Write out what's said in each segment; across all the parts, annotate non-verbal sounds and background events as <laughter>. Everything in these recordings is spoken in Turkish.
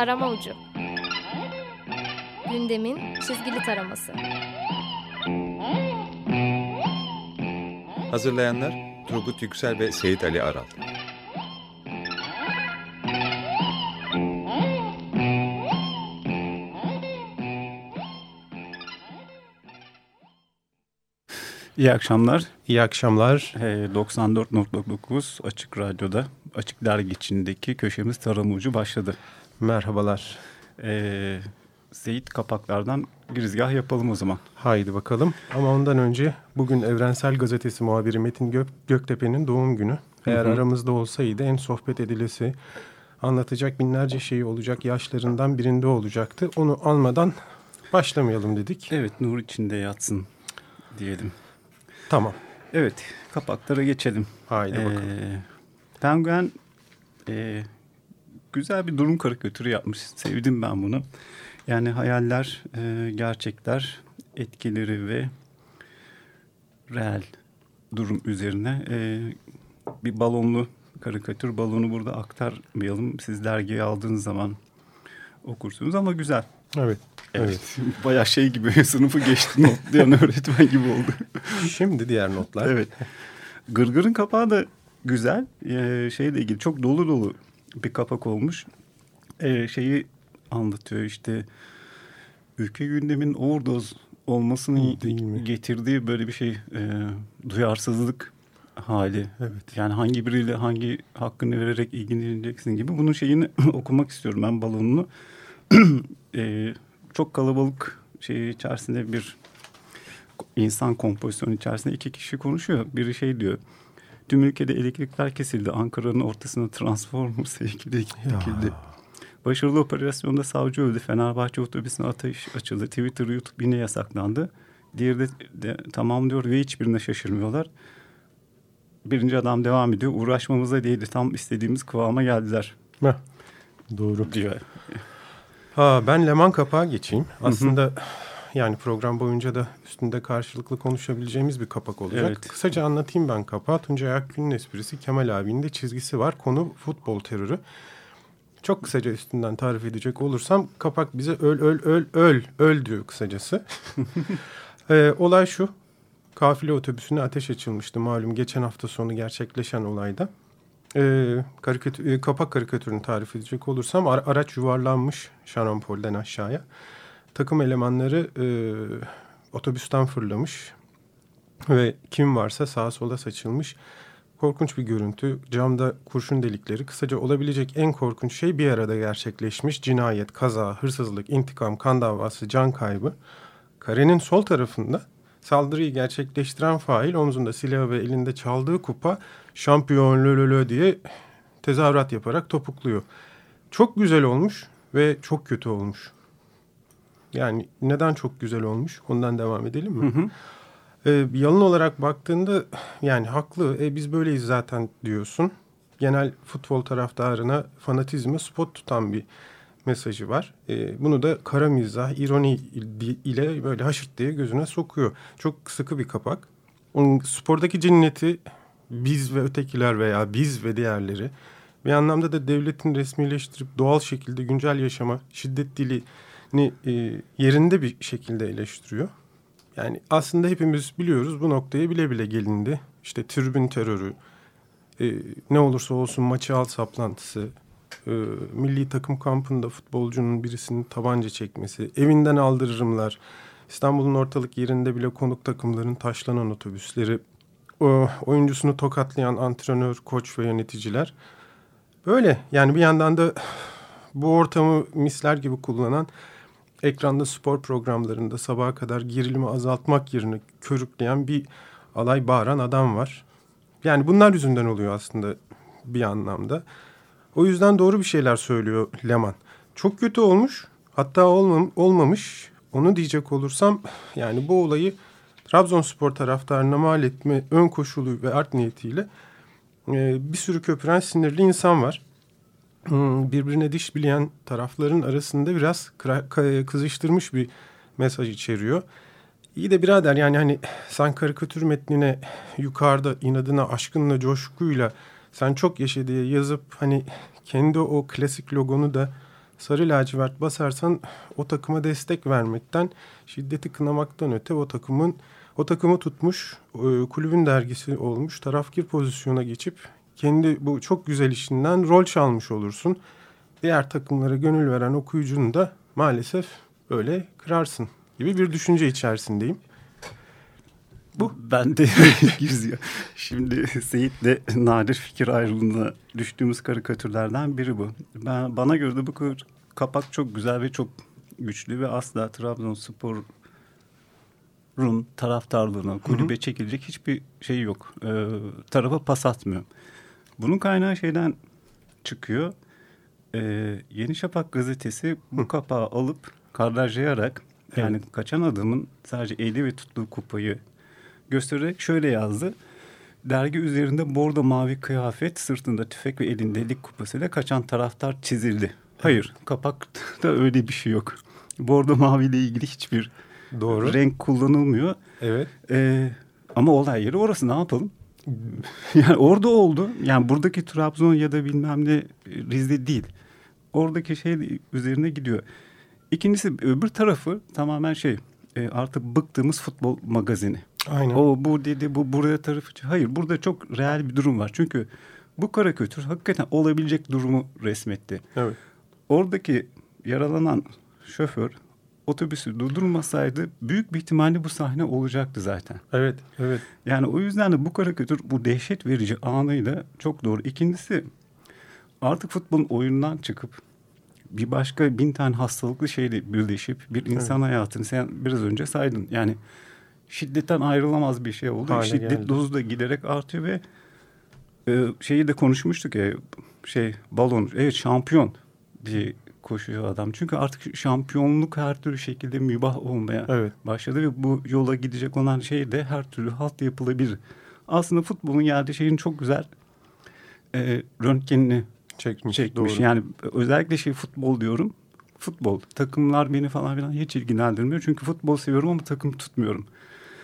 Tarama Ucu Gündemin çizgili taraması Hazırlayanlar Turgut Yüksel ve Seyit Ali Aral İyi akşamlar. İyi akşamlar. 94.9 Açık Radyo'da, Açık Dergi içindeki köşemiz Tarım Ucu başladı. Merhabalar. Ee, Seyit kapaklardan girizgah yapalım o zaman. Haydi bakalım. Ama ondan önce bugün Evrensel Gazetesi muhabiri Metin Gök, Göktepe'nin doğum günü. Eğer hı hı. aramızda olsaydı en sohbet edilesi, anlatacak binlerce şeyi olacak yaşlarından birinde olacaktı. Onu almadan başlamayalım dedik. Evet, nur içinde yatsın diyelim. Tamam. Evet, kapaklara geçelim. Haydi ee, bakalım. Penguen e, güzel bir durum karikatürü yapmış. Sevdim ben bunu. Yani hayaller, e, gerçekler, etkileri ve reel durum üzerine e, bir balonlu karikatür. Balonu burada aktarmayalım. Siz dergiyi aldığınız zaman okursunuz ama güzel. Evet. Evet. <laughs> Bayağı şey gibi <laughs> sınıfı geçti notlayan öğretmen gibi oldu. <laughs> Şimdi diğer notlar. Evet. Gırgır'ın kapağı da güzel. Ee, şeyle ilgili çok dolu dolu bir kapak olmuş. Ee, şeyi anlatıyor işte ülke gündemin overdose olmasının getirdiği böyle bir şey e, duyarsızlık hali. Evet. Yani hangi biriyle hangi hakkını vererek ilgileneceksin gibi bunun şeyini <clears throat> okumak istiyorum ben balonunu. <clears throat> e, çok kalabalık şey içerisinde bir insan kompozisyonu içerisinde iki kişi konuşuyor. Biri şey diyor. Tüm ülkede elektrikler kesildi. Ankara'nın ortasına Transformers <laughs> heykeli dikildi. Başarılı operasyonda savcı öldü. Fenerbahçe otobüsüne ateş açıldı. Twitter, YouTube yine yasaklandı. Diğeri de, de tamam diyor ve hiçbirine şaşırmıyorlar. Birinci adam devam ediyor. Uğraşmamıza değdi. Tam istediğimiz kıvama geldiler. Heh, doğru. Diyor. Ha, ben Leman kapağı geçeyim. Aslında hı hı. Yani program boyunca da üstünde karşılıklı konuşabileceğimiz bir kapak olacak. Evet. Kısaca anlatayım ben kapağı. Tuncay Akgün'ün esprisi Kemal abinin de çizgisi var. Konu futbol terörü. Çok kısaca üstünden tarif edecek olursam kapak bize öl öl öl öl öl diyor kısacası. <laughs> ee, olay şu. Kafile otobüsüne ateş açılmıştı malum geçen hafta sonu gerçekleşen olayda. Ee, karikatür, e, kapak karikatürünü tarif edecek olursam ara, araç yuvarlanmış Şanompol'den aşağıya. Takım elemanları e, otobüsten fırlamış ve kim varsa sağa sola saçılmış. Korkunç bir görüntü. Camda kurşun delikleri. Kısaca olabilecek en korkunç şey bir arada gerçekleşmiş. Cinayet, kaza, hırsızlık, intikam, kan davası, can kaybı. Karenin sol tarafında saldırıyı gerçekleştiren fail omzunda silahı ve elinde çaldığı kupa şampiyon lölölö diye tezahürat yaparak topukluyor. Çok güzel olmuş ve çok kötü olmuş. Yani neden çok güzel olmuş? Ondan devam edelim mi? Hı hı. Ee, yalın olarak baktığında yani haklı. E, biz böyleyiz zaten diyorsun. Genel futbol taraftarına fanatizmi spot tutan bir mesajı var. E, bunu da kara mizah, ironi ile böyle haşırt diye gözüne sokuyor. Çok sıkı bir kapak. Onun spordaki cinneti biz ve ötekiler veya biz ve diğerleri bir anlamda da devletin resmileştirip doğal şekilde güncel yaşama şiddet dilini e, yerinde bir şekilde eleştiriyor. Yani aslında hepimiz biliyoruz bu noktaya bile bile gelindi. İşte tribün terörü, e, ne olursa olsun maçı al saplantısı, e, milli takım kampında futbolcunun birisinin tabanca çekmesi, evinden aldırırımlar, İstanbul'un ortalık yerinde bile konuk takımların taşlanan otobüsleri, o, oyuncusunu tokatlayan antrenör, koç ve yöneticiler. Böyle yani bir yandan da bu ortamı misler gibi kullanan ekranda spor programlarında sabaha kadar gerilimi azaltmak yerine körükleyen bir alay bağıran adam var. Yani bunlar yüzünden oluyor aslında bir anlamda. O yüzden doğru bir şeyler söylüyor Leman. Çok kötü olmuş. Hatta olmam, olmamış. Onu diyecek olursam yani bu olayı Trabzonspor taraftarına mal etme ön koşulu ve art niyetiyle e, bir sürü köpüren sinirli insan var. Hmm, birbirine diş bileyen tarafların arasında biraz kızıştırmış bir mesaj içeriyor. İyi de birader yani hani sen karikatür metnine yukarıda inadına, aşkınla, coşkuyla sen çok yaşa diye yazıp hani kendi o klasik logonu da sarı lacivert basarsan o takıma destek vermekten, şiddeti kınamaktan öte o takımın o takımı tutmuş, e, kulübün dergisi olmuş, tarafkir pozisyona geçip kendi bu çok güzel işinden rol çalmış olursun. Diğer takımlara gönül veren okuyucunu da maalesef öyle kırarsın gibi bir düşünce içerisindeyim. Bu ben de <laughs> gizliyor. Şimdi Seyit'le nadir fikir ayrılığına düştüğümüz karikatürlerden biri bu. Ben bana göre de bu kapak çok güzel ve çok güçlü ve asla Trabzonspor'un taraftarlığına, kulübe çekilecek hiçbir şey yok. Ee, tarafa pas atmıyor. Bunun kaynağı şeyden çıkıyor. Ee, Yeni Şafak gazetesi bu kapağı alıp karlarlayarak yani evet. kaçan adamın sadece eli ve tuttuğu kupayı göstererek şöyle yazdı. Dergi üzerinde bordo mavi kıyafet, sırtında tüfek ve elinde lig kupasıyla kaçan taraftar çizildi. Hayır, kapakta <laughs> öyle bir şey yok. Bordo mavi ile ilgili hiçbir Doğru. renk kullanılmıyor. Evet. Ee, ama olay yeri orası ne yapalım? <laughs> yani orada oldu. Yani buradaki Trabzon ya da bilmem ne Rize değil. Oradaki şey üzerine gidiyor. İkincisi öbür tarafı tamamen şey e, artık bıktığımız futbol magazini. Aynen. O bu dedi bu buraya tarafı. Hayır burada çok real bir durum var. Çünkü bu karikatür hakikaten olabilecek durumu resmetti. Evet. Oradaki yaralanan şoför otobüsü durdurmasaydı büyük bir ihtimalle bu sahne olacaktı zaten. Evet, evet. Yani o yüzden de bu karikatür bu dehşet verici anıyla çok doğru. İkincisi artık futbolun oyundan çıkıp bir başka bin tane hastalıklı şeyle birleşip bir insan evet. hayatını sen biraz önce saydın. Yani şiddetten ayrılamaz bir şey oldu. Hale Şiddet geldi. dozu da giderek artıyor ve e, şeyi de konuşmuştuk ya şey balon evet şampiyon diye koşuyor adam. Çünkü artık şampiyonluk her türlü şekilde mübah olmaya evet. başladı ve bu yola gidecek olan şey de her türlü halt yapılabilir. Aslında futbolun geldiği şeyin çok güzel e, röntgenini çekmiş. çekmiş. Doğru. Yani özellikle şey futbol diyorum. Futbol. Takımlar beni falan filan hiç ilgilendirmiyor. Çünkü futbol seviyorum ama takım tutmuyorum.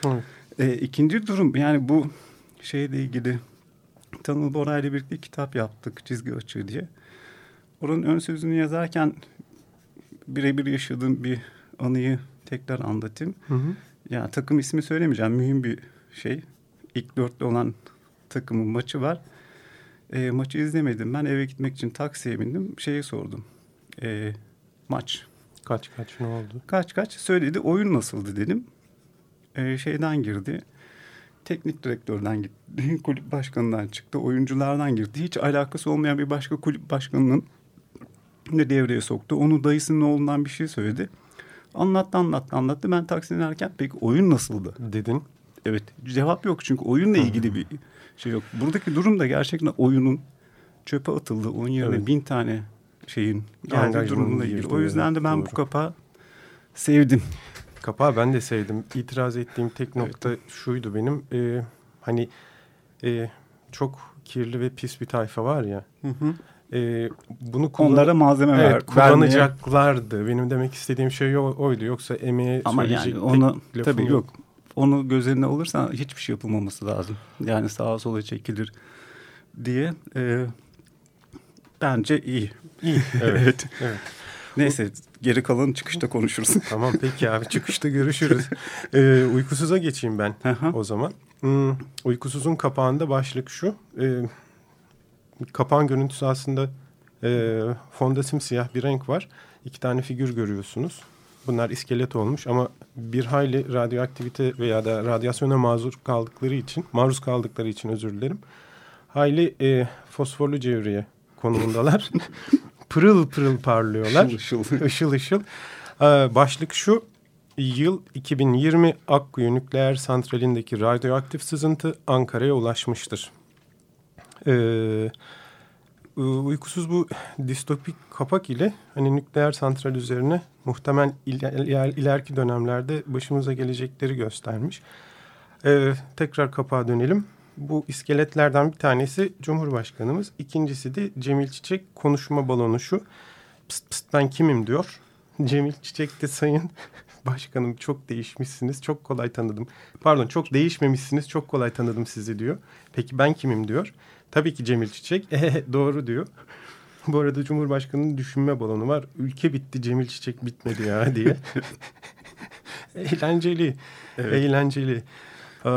Evet. E, ikinci durum yani bu şeyle ilgili Tanıl Bora ile birlikte kitap yaptık çizgi açığı diye. Oranın ön sözünü yazarken birebir yaşadığım bir anıyı tekrar anlatayım. Hı hı. Yani takım ismi söylemeyeceğim. Mühim bir şey. İlk dörtlü olan takımın maçı var. E, maçı izlemedim. Ben eve gitmek için taksiye bindim. Şeyi sordum. E, maç. Kaç kaç ne oldu? Kaç kaç söyledi. Oyun nasıldı dedim. E, şeyden girdi. Teknik direktörden gitti. <laughs> Kulüp başkanından çıktı. Oyunculardan girdi. Hiç alakası olmayan bir başka kulüp başkanının ne devreye soktu. Onu dayısının oğlundan bir şey söyledi. Anlattı anlattı anlattı. Ben taksiden inerken peki oyun nasıldı? Dedin. Evet cevap yok çünkü oyunla ilgili bir şey yok. Buradaki durum da gerçekten oyunun çöpe atıldı. Onun yerine evet. bin tane şeyin geldiği durumla ilgili. O yüzden de ben Doğru. bu kapağı sevdim. Kapağı ben de sevdim. İtiraz ettiğim tek nokta evet. şuydu benim. E, hani e, çok kirli ve pis bir tayfa var ya. Hı hı. E, bunu kullan- onlara malzeme evet, ver, kullanacaklardı. Vermeye. Benim demek istediğim şey oydu. Yoksa emeğe Ama yani onu tabii yok. yok. Onu göz önüne alırsan hiçbir şey yapılmaması lazım. Yani sağa sola çekilir diye. E, bence iyi. İyi. <laughs> Evet. evet. Neyse geri kalanı çıkışta konuşuruz. <laughs> tamam peki abi <laughs> çıkışta görüşürüz. ee, uykusuza geçeyim ben o zaman. Hmm, uykusuzun kapağında başlık şu. Ee, kapağın görüntüsü aslında e, fonda simsiyah bir renk var. İki tane figür görüyorsunuz. Bunlar iskelet olmuş ama bir hayli radyoaktivite veya da radyasyona maruz kaldıkları için, maruz kaldıkları için özür dilerim. Hayli e, fosforlu cevriye konumundalar. <laughs> pırıl pırıl parlıyorlar. Işıl ışıl. <laughs> Işıl ışıl. Ee, başlık şu. Yıl 2020 Akkuyu Nükleer Santrali'ndeki radyoaktif sızıntı Ankara'ya ulaşmıştır. Ee, uykusuz bu distopik kapak ile hani nükleer santral üzerine muhtemel iler, ileriki dönemlerde başımıza gelecekleri göstermiş. Ee, tekrar kapağa dönelim. Bu iskeletlerden bir tanesi Cumhurbaşkanımız. İkincisi de Cemil Çiçek konuşma balonu şu. Pıst pıst ben kimim diyor. <laughs> Cemil Çiçek de sayın <laughs> başkanım çok değişmişsiniz çok kolay tanıdım. Pardon çok değişmemişsiniz çok kolay tanıdım sizi diyor. Peki ben kimim diyor. Tabii ki Cemil Çiçek <laughs> e, doğru diyor. <laughs> Bu arada Cumhurbaşkanı'nın düşünme balonu var. Ülke bitti Cemil Çiçek bitmedi ya <laughs> diye. eğlenceli. Evet. Eğlenceli. Ee,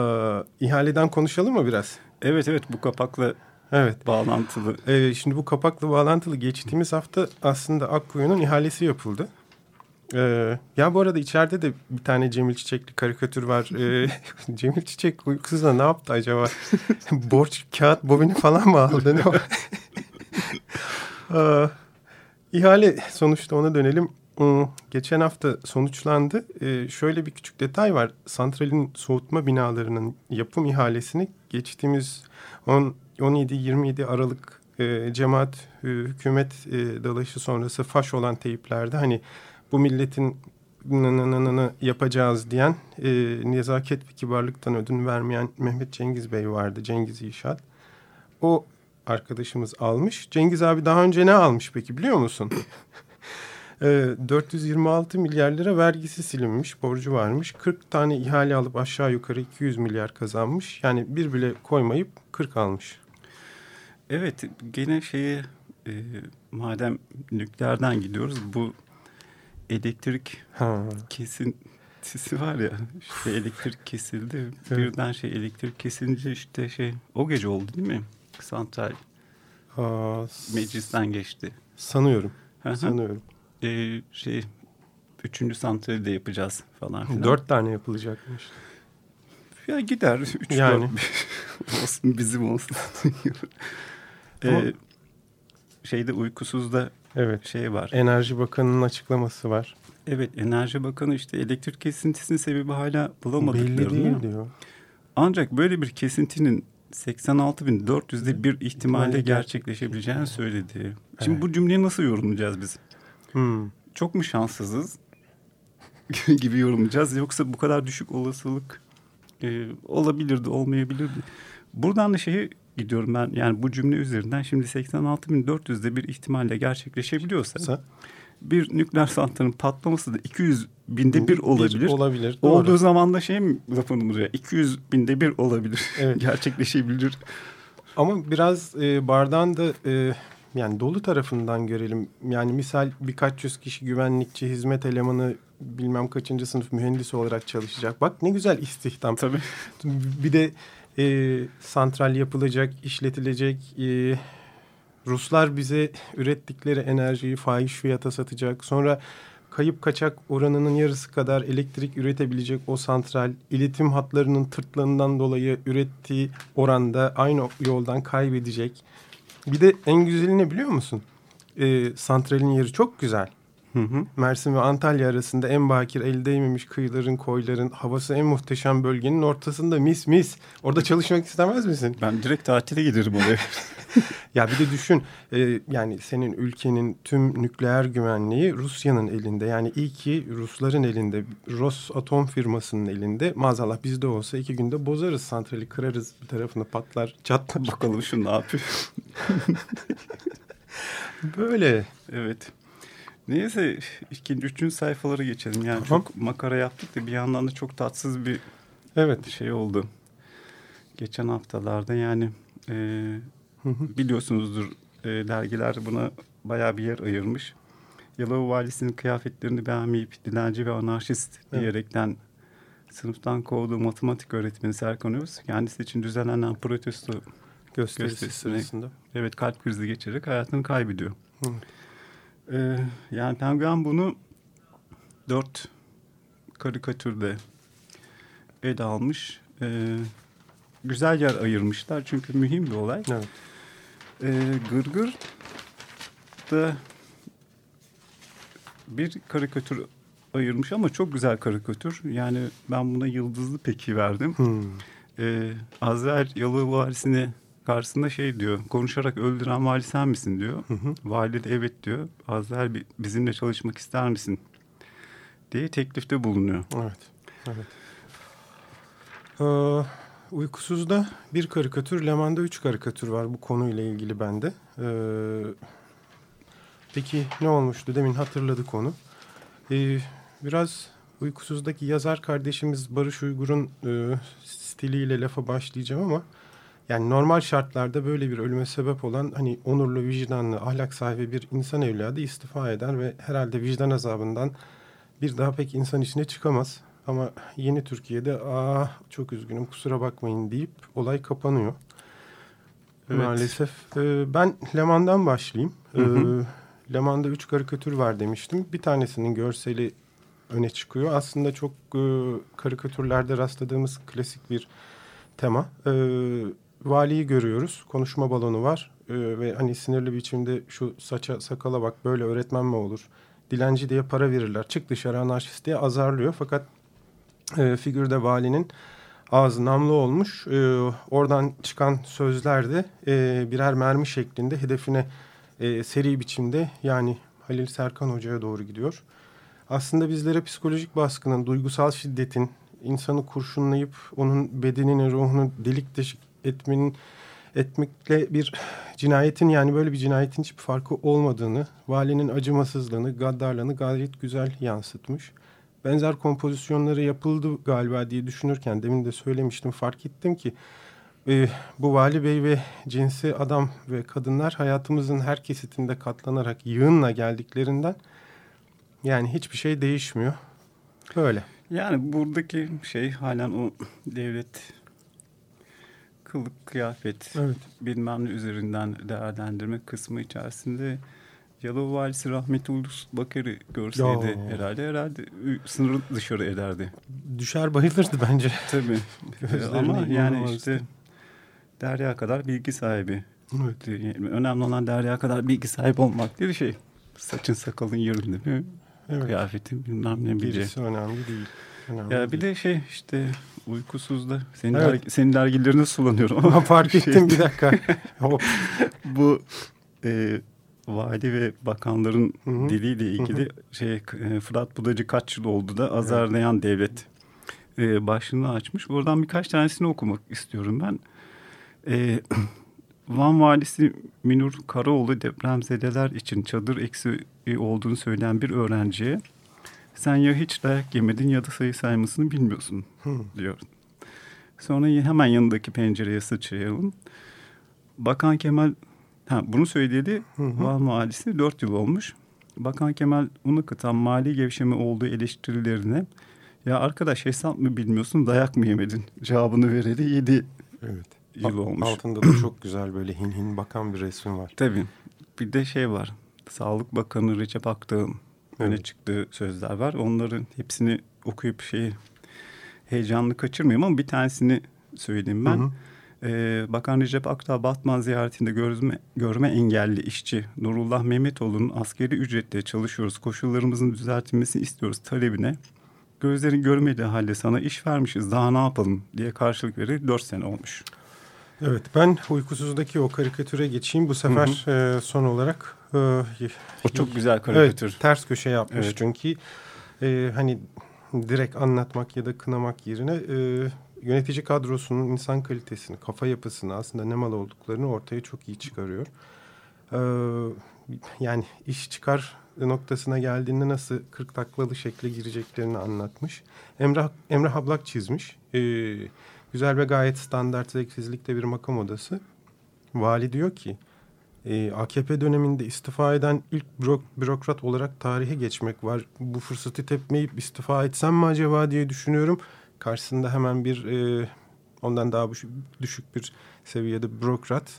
ihaleden konuşalım mı biraz? Evet evet bu kapakla Evet. bağlantılı. Ee, şimdi bu kapakla bağlantılı geçtiğimiz hafta aslında Akkuyu'nun ihalesi yapıldı. Ee, ya bu arada içeride de bir tane Cemil Çiçekli karikatür var. Ee, <laughs> Cemil Çiçek uykusuzda ne yaptı acaba? <laughs> Borç, kağıt, bobini falan mı aldı? Ne o? <laughs> Ee, ihale sonuçta ona dönelim. Hmm, Geçen hafta sonuçlandı. Ee, şöyle bir küçük detay var. Santralin soğutma binalarının yapım ihalesini geçtiğimiz 10 17-27 Aralık e, cemaat e, hükümet e, dalaşı sonrası faş olan teyiplerde hani bu milletin nı yapacağız diyen e, nezaket ve kibarlıktan ödün vermeyen Mehmet Cengiz Bey vardı. Cengiz İnşaat. O arkadaşımız almış. Cengiz abi daha önce ne almış peki biliyor musun? <laughs> E, 426 milyar lira vergisi silinmiş, borcu varmış. 40 tane ihale alıp aşağı yukarı 200 milyar kazanmış. Yani bir bile koymayıp 40 almış. Evet gene şeye e, madem nükleerden gidiyoruz bu elektrik Ha. kesintisi var ya işte elektrik kesildi Evet. birden şey elektrik kesilince işte şey o gece oldu değil mi? Santral s- meclisten geçti. Sanıyorum. Hı hı. sanıyorum. E, şey üçüncü santrali de yapacağız falan filan. Dört tane yapılacakmış. Ya gider. Üç, Yani. dört, <laughs> olsun bizim olsun. Ee, şeyde uykusuzda Evet. şey var. Enerji Bakanı'nın açıklaması var. Evet Enerji Bakanı işte elektrik kesintisinin sebebi hala bulamadıklarını. Belli değil diyor. Ancak böyle bir kesintinin 86.400'de bir ihtimalle gerçekleşebileceğini söyledi. Şimdi Evet. bu cümleyi nasıl yorumlayacağız biz? Hmm. Çok mu şanssızız <laughs> gibi yorumlayacağız yoksa bu kadar düşük olasılık e, olabilirdi olmayabilirdi. Buradan da şeye gidiyorum ben yani bu cümle üzerinden şimdi 86.400'de bir ihtimalle gerçekleşebiliyorsa Sa- bir nükleer santralin patlaması da 200 binde bir olabilir. olabilir. Doğru. Olduğu zaman da şey mi lafını buraya 200 binde bir olabilir. <laughs> Evet. Gerçekleşebilir. Ama biraz e, bardağın da e, yani dolu tarafından görelim. Yani misal birkaç yüz kişi güvenlikçi, hizmet elemanı bilmem kaçıncı sınıf mühendisi olarak çalışacak. Bak ne güzel istihdam. Tabii. Bir de e, santral yapılacak, işletilecek. E, Ruslar bize ürettikleri enerjiyi fahiş fiyata satacak. Sonra kayıp kaçak oranının yarısı kadar elektrik üretebilecek o santral iletim hatlarının tırtlanından dolayı ürettiği oranda aynı yoldan kaybedecek. Bir de en güzeli ne biliyor musun? E, santralin yeri çok güzel. Hı hı. Mersin ve Antalya arasında en bakir el değmemiş kıyıların, koyların, havası en muhteşem bölgenin ortasında mis mis. Orada çalışmak istemez misin? Ben direkt tatile giderim oraya. <laughs> <laughs> Ya bir de düşün e, yani senin ülkenin tüm nükleer güvenliği Rusya'nın elinde. Yani iyi ki Rusların elinde, Rosatom firmasının elinde. Maazallah bizde olsa iki günde bozarız santrali, kırarız bir tarafını patlar, çatlar. Bakalım şu ne yapıyor. <laughs> Böyle. Evet. Neyse ikinci, üçüncü sayfalara geçelim. Yani Tamam. çok makara yaptık da bir yandan da çok tatsız bir Evet. şey oldu. Geçen haftalarda yani e, biliyorsunuzdur e, dergiler buna bayağı bir yer ayırmış. Yalova valisinin kıyafetlerini beğenmeyip dilenci ve anarşist Evet. diyerekten sınıftan kovduğu matematik öğretmeni Serkan Öz kendisi için düzenlenen protesto Gösterisi Gösterisine- sırasında. evet kalp krizi geçirerek hayatını kaybediyor. Hı. Ee, yani Penguen bunu dört karikatürde ele almış. Ee, güzel yer ayırmışlar çünkü mühim bir olay. Evet. Ee, Gırgır da bir karikatür ayırmış ama çok güzel karikatür. Yani ben buna yıldızlı peki verdim. Hmm. Ee, Azrail Yalova valisine karşısında şey diyor. Konuşarak öldüren vali sen misin diyor. Hı hı. Vali de evet diyor. Bi- bizimle çalışmak ister misin? diye teklifte bulunuyor. Evet. evet. Ee, uykusuzda bir karikatür, Leman'da üç karikatür var bu konuyla ilgili bende. Ee, peki ne olmuştu? Demin hatırladık onu. Ee, biraz uykusuzdaki yazar kardeşimiz Barış Uygur'un e, stiliyle lafa başlayacağım ama Yani normal şartlarda böyle bir ölüme sebep olan hani onurlu, vicdanlı, ahlak sahibi bir insan evladı istifa eder ve herhalde vicdan azabından bir daha pek insan içine çıkamaz. Ama yeni Türkiye'de ah çok üzgünüm kusura bakmayın deyip olay kapanıyor. Evet. Maalesef. Ee, ben Leman'dan başlayayım. Hı hı. Ee, Leman'da üç karikatür var demiştim. Bir tanesinin görseli öne çıkıyor. Aslında çok e, karikatürlerde rastladığımız klasik bir tema. Ee, valiyi görüyoruz. Konuşma balonu var. Ee, ve hani sinirli biçimde şu saça sakala bak böyle öğretmen mi olur? Dilenci diye para verirler. Çık dışarı anarşist diye azarlıyor. Fakat e, figürde valinin ağzı namlu olmuş. E, oradan çıkan sözler de e, birer mermi şeklinde hedefine e, seri biçimde yani Halil Serkan Hoca'ya doğru gidiyor. Aslında bizlere psikolojik baskının, duygusal şiddetin, insanı kurşunlayıp onun bedenini, ruhunu delik deşik etmenin etmekle bir cinayetin yani böyle bir cinayetin hiçbir farkı olmadığını, valinin acımasızlığını, gaddarlığını gayet güzel yansıtmış. Benzer kompozisyonları yapıldı galiba diye düşünürken demin de söylemiştim fark ettim ki e, bu vali bey ve cinsi adam ve kadınlar hayatımızın her kesitinde katlanarak yığınla geldiklerinden yani hiçbir şey değişmiyor. Böyle. Yani buradaki şey halen o devlet kılık, kıyafet, Evet. bilmem ne üzerinden değerlendirme kısmı içerisinde Yalova valisi Rahmet Ulus Bakar'ı görseydi Ya. herhalde herhalde sınırı dışarı ederdi. Düşer bayılırdı bence. Tabii. <laughs> Ama yani işte Derya kadar bilgi sahibi. Evet. Yani önemli olan Derya kadar bilgi sahibi olmak değil şey. Saçın sakalın yerinde mi? Evet. Kıyafetin bilmem ne bilgi. Birisi önemli değil. Önemli Ya bir değil. de şey işte uykusuzda senin, Evet. dergi, senin dergilerini sulanıyorum Ama ama fark <laughs> şey- ettim bir dakika. <laughs> Bu e, vali ve bakanların diliyle ilgili şey e, Fırat Budacı kaç yıl oldu da azarlayan devlet e, başlığını açmış. Buradan birkaç tanesini okumak istiyorum ben. E, <clears throat> Van valisi Minur Karaoğlu depremzedeler için çadır eksiği olduğunu söyleyen bir öğrenciye sen ya hiç dayak yemedin ya da sayı saymasını bilmiyorsun Hı. diyor. Sonra hemen yanındaki pencereye sıçrayalım. Bakan Kemal ha, bunu söyledi. Van valisi 4 yıl olmuş. Bakan Kemal Unakıtan mali gevşeme olduğu eleştirilerine ya arkadaş hesap mı bilmiyorsun dayak mı yemedin cevabını vereli 7 Evet. yıl olmuş. Altında da çok güzel böyle hin hin bakan bir resmi var. Tabii. Bir de şey var. Sağlık Bakanı Recep Akdağ'ın öne Evet. çıktığı sözler var. Onların hepsini okuyup şeyi heyecanlı kaçırmayayım ama bir tanesini söyleyeyim ben. Hı hı. Ee, Bakan Recep Akdağ Batman ziyaretinde görme, görme engelli işçi Nurullah Mehmetoğlu'nun askeri ücretle çalışıyoruz, koşullarımızın düzeltilmesini istiyoruz talebine gözlerin görmediği halde sana iş vermişiz daha ne yapalım diye karşılık verir 4 sene olmuş. Evet ben uykusuzdaki o karikatüre geçeyim. Bu sefer e, son olarak e, O çok güzel karikatür. Evet, ters köşe yapmış Evet. çünkü e, hani direkt anlatmak ya da kınamak yerine e, yönetici kadrosunun insan kalitesini, kafa yapısını aslında ne mal olduklarını ortaya çok iyi çıkarıyor. E, yani iş çıkar noktasına geldiğinde nasıl kırk taklalı şekle gireceklerini anlatmış. Emrah, Emrah Ablak çizmiş. E, güzel ve gayet standart zevksizlikte bir makam odası. Vali diyor ki e, AKP döneminde istifa eden ilk bürok- bürokrat olarak tarihe geçmek var. Bu fırsatı tepmeyip istifa etsem mi acaba diye düşünüyorum. Karşısında hemen bir e, ondan daha düş- düşük bir seviyede bürokrat.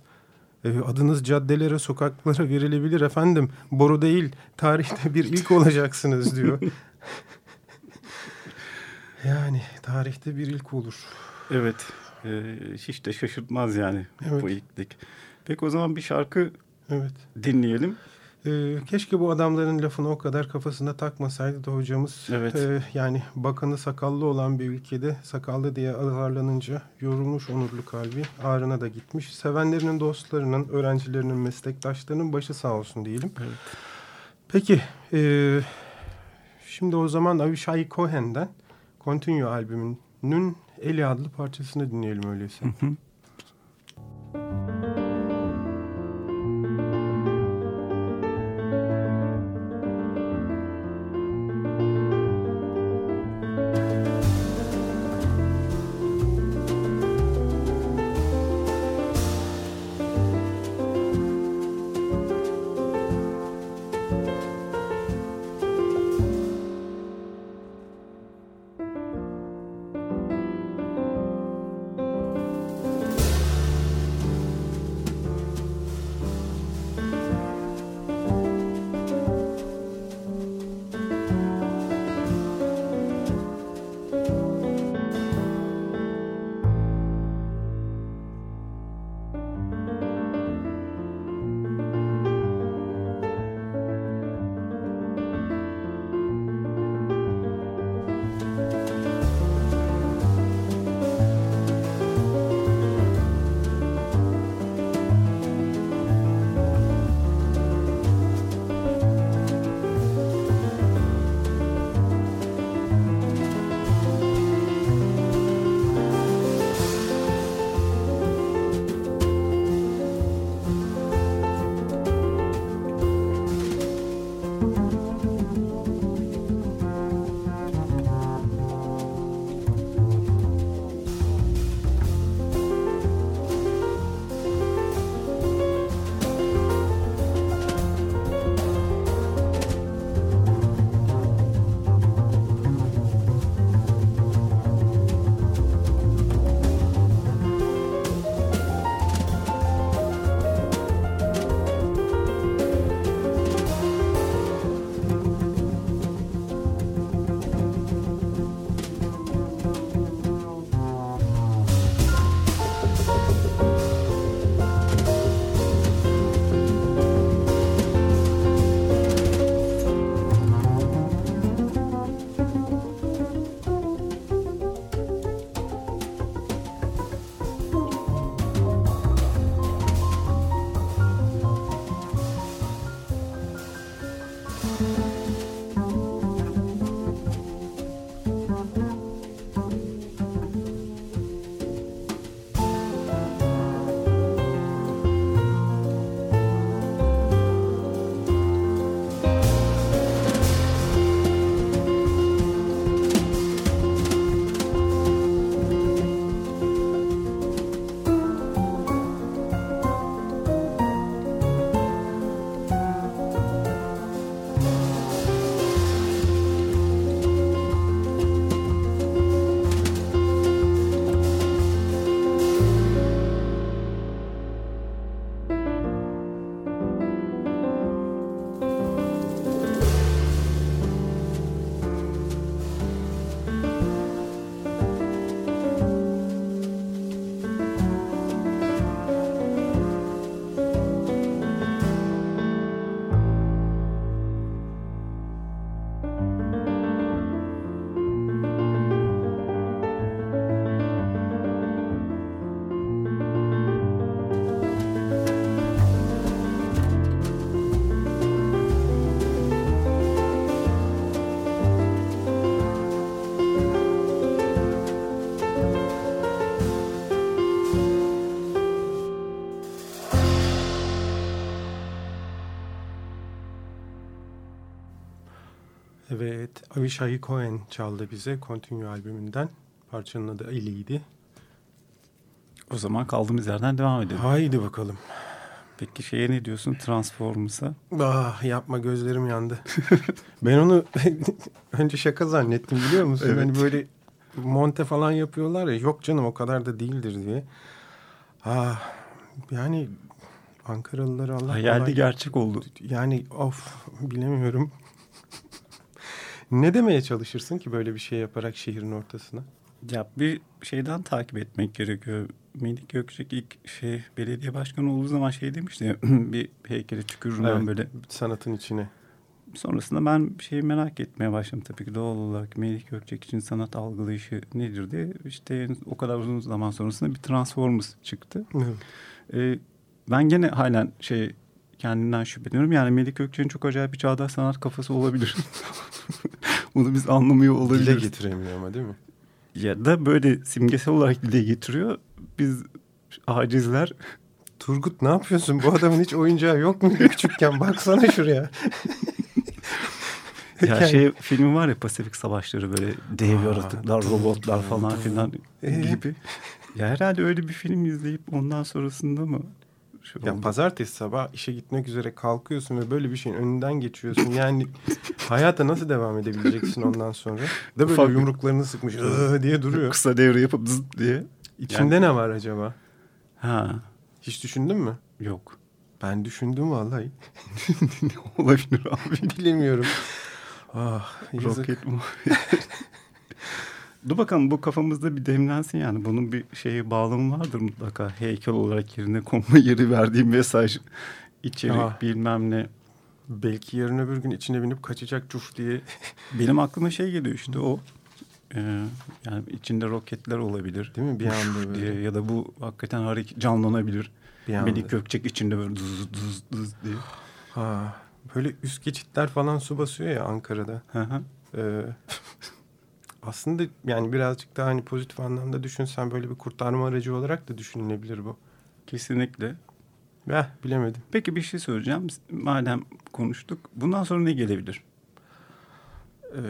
E, adınız caddelere, sokaklara verilebilir efendim. Boru değil, tarihte bir ilk <laughs> olacaksınız diyor. <laughs> yani tarihte bir ilk olur. Evet. Ee, hiç de şaşırtmaz yani Evet. bu ilklik. Peki o zaman bir şarkı Evet. dinleyelim. Ee, keşke bu adamların lafını o kadar kafasına takmasaydı da hocamız. Evet. Ee, yani bakanı sakallı olan bir ülkede sakallı diye ağırlanınca yorulmuş onurlu kalbi ağrına da gitmiş. Sevenlerinin, dostlarının, öğrencilerinin, meslektaşlarının başı sağ olsun diyelim. Evet. Peki. ee, şimdi o zaman Avishai Cohen'den Continue albümünün Eli adlı parçasını dinleyelim öyleyse. Evet, Avishai Cohen çaldı bize Continue albümünden. Parçanın adı Ali'ydi. O zaman kaldığımız yerden devam edelim. Haydi bakalım. Peki şeye ne diyorsun Transformers'a? Ah yapma gözlerim yandı. <laughs> ben onu <laughs> önce şaka zannettim biliyor musun? Evet. Hani böyle monte falan yapıyorlar ya. Yok canım o kadar da değildir diye. Ah yani Ankaralıları Allah Hayalde kolay- gerçek oldu. Yani of bilemiyorum. Ne demeye çalışırsın ki böyle bir şey yaparak şehrin ortasına? Ya bir şeyden takip etmek gerekiyor. Melik Gökçek ilk şey belediye başkanı olduğu zaman şey demişti ya, <clears throat> bir heykele tükürürüm ben Evet. böyle. Sanatın içine. Sonrasında ben bir şeyi merak etmeye başladım tabii ki doğal olarak Melik Gökçek için sanat algılayışı nedir diye. İşte o kadar uzun zaman sonrasında bir Transformers çıktı. Ee, ben gene halen şey kendimden şüpheleniyorum. Yani Melik Gökçek'in çok acayip bir çağdaş sanat kafası olabilir. <laughs> Bunu biz anlamıyor Dile olabiliriz. getiremiyor ama değil mi? Ya da böyle simgesel olarak dile getiriyor. Biz acizler Turgut ne yapıyorsun? Bu adamın hiç oyuncağı yok muydu küçükken? Baksana şuraya. ya Yani- şey filmi var ya Pasifik Savaşları böyle dev yaratıklar, robotlar falan filan Ee? gibi. Ya herhalde öyle bir film izleyip ondan sonrasında mı? Şu Ya oldu? pazartesi sabah işe gitmek üzere kalkıyorsun ve böyle bir şeyin önünden geçiyorsun. Yani hayata nasıl devam edebileceksin ondan sonra? Da böyle Ufak yumruklarını sıkmış diye duruyor. Kısa devre yapıp zıt diye. İçinde ne var acaba? Ha Hiç düşündün mü? yok. Ben düşündüm vallahi. <laughs> Olabilir abi. Bilemiyorum. Ah, yazık. Roket? <laughs> Dur bakalım bu kafamızda bir demlensin yani. Bunun bir şeyi bağlamı vardır mutlaka. Heykel olarak yerine konma <laughs> yeri verdiğim mesaj, içerik Ah. bilmem ne. Belki yarın öbür gün içine binip kaçacak cuf diye. <laughs> Benim aklıma şey geliyor işte o. Ee, yani içinde roketler olabilir. Değil mi? Bir anda böyle. diye ya da bu hakikaten hareket canlanabilir. Bir anda. Melik Gökçek içinde böyle dız dız dız diye. Ha, böyle üst geçitler falan su basıyor ya Ankara'da. Hı hı. Ee, aslında yani birazcık daha hani pozitif anlamda düşünsen böyle bir kurtarma aracı olarak da düşünülebilir bu. Kesinlikle. Eh bilemedim. Peki bir şey söyleyeceğim. Madem konuştuk. Bundan sonra ne gelebilir? Ee,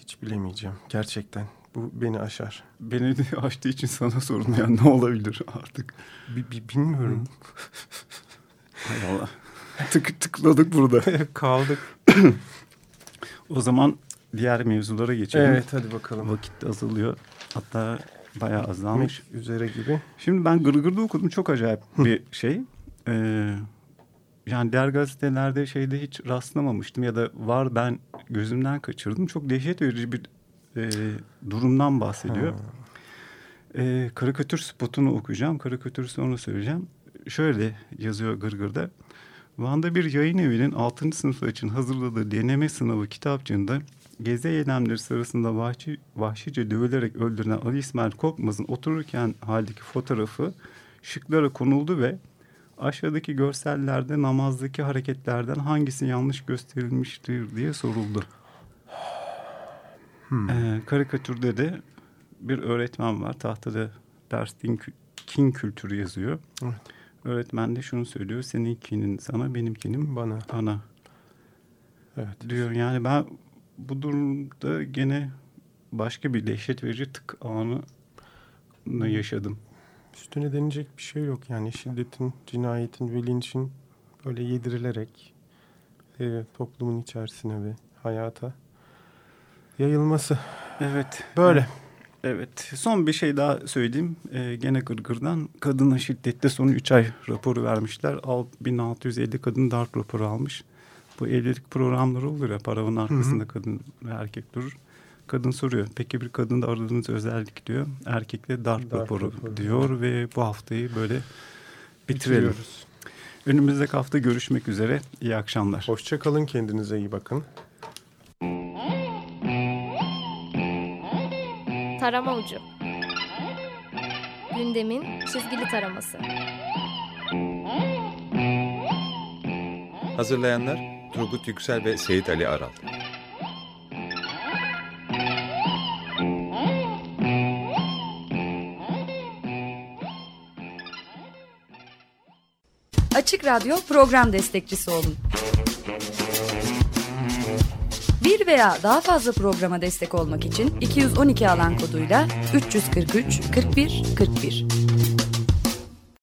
hiç bilemeyeceğim gerçekten. Bu beni aşar. Beni de <laughs> açtığı için sana sorulmayan ne olabilir artık? Bi- bi- bilmiyorum. Hay Allah. Tık tıkladık burada. <laughs> Kaldık. O zaman diğer mevzulara geçelim. Evet hadi bakalım. Vakit azalıyor. Hatta bayağı azalmış. Üzere gibi. Şimdi ben Gırgır'da okudum. Çok acayip bir şey. Ee, yani diğer gazetelerde şeyde hiç rastlamamıştım. Ya da var ben gözümden kaçırdım. Çok dehşet verici bir e, durumdan bahsediyor. Ha. Ee, karikatür spotunu okuyacağım. Karikatürü sonra söyleyeceğim. Şöyle yazıyor Gırgır'da. Van'da bir yayın evinin 6. sınıflar için hazırladığı deneme sınavı kitapçığında gezi eylemleri sırasında vahşi, vahşice dövülerek öldürülen Ali İsmail Korkmaz'ın otururken haldeki fotoğrafı şıklara konuldu ve aşağıdaki görsellerde namazdaki hareketlerden hangisi yanlış gösterilmiştir diye soruldu. Ee, karikatürde de bir öğretmen var. Tahtada ders din, kin kültürü yazıyor. Evet. Öğretmen de şunu söylüyor. Seninkinin sana, benimkinin Bana. bana Evet. diyor. Yani ben bu durumda gene başka bir dehşet verici tık anı yaşadım. Üstüne denecek bir şey yok yani şiddetin, cinayetin ve linçin böyle yedirilerek e, toplumun içerisine ve hayata yayılması. Evet. Böyle. Evet. Son bir şey daha söyleyeyim. Ee, gene Gırgır'dan kadına şiddette son 3 ay raporu vermişler. Al- 1650 kadın darp raporu almış. Bu evlilik programları olur ya paravanın arkasında kadın ve erkek durur. Kadın soruyor. Peki bir kadında aradığınız özellik diyor. Erkekle darp, raporu, raporu. diyor ve bu haftayı böyle bitirelim. Bitiriyoruz. Önümüzdeki hafta görüşmek üzere. İyi akşamlar. Hoşça kalın kendinize iyi bakın. Tarama ucu. Gündemin çizgili taraması. Hazırlayanlar Turgut Yüksel ve Seyit Ali Aral. Açık Radyo program destekçisi olun. Bir veya daha fazla programa destek olmak için 212 alan koduyla 343 41 41.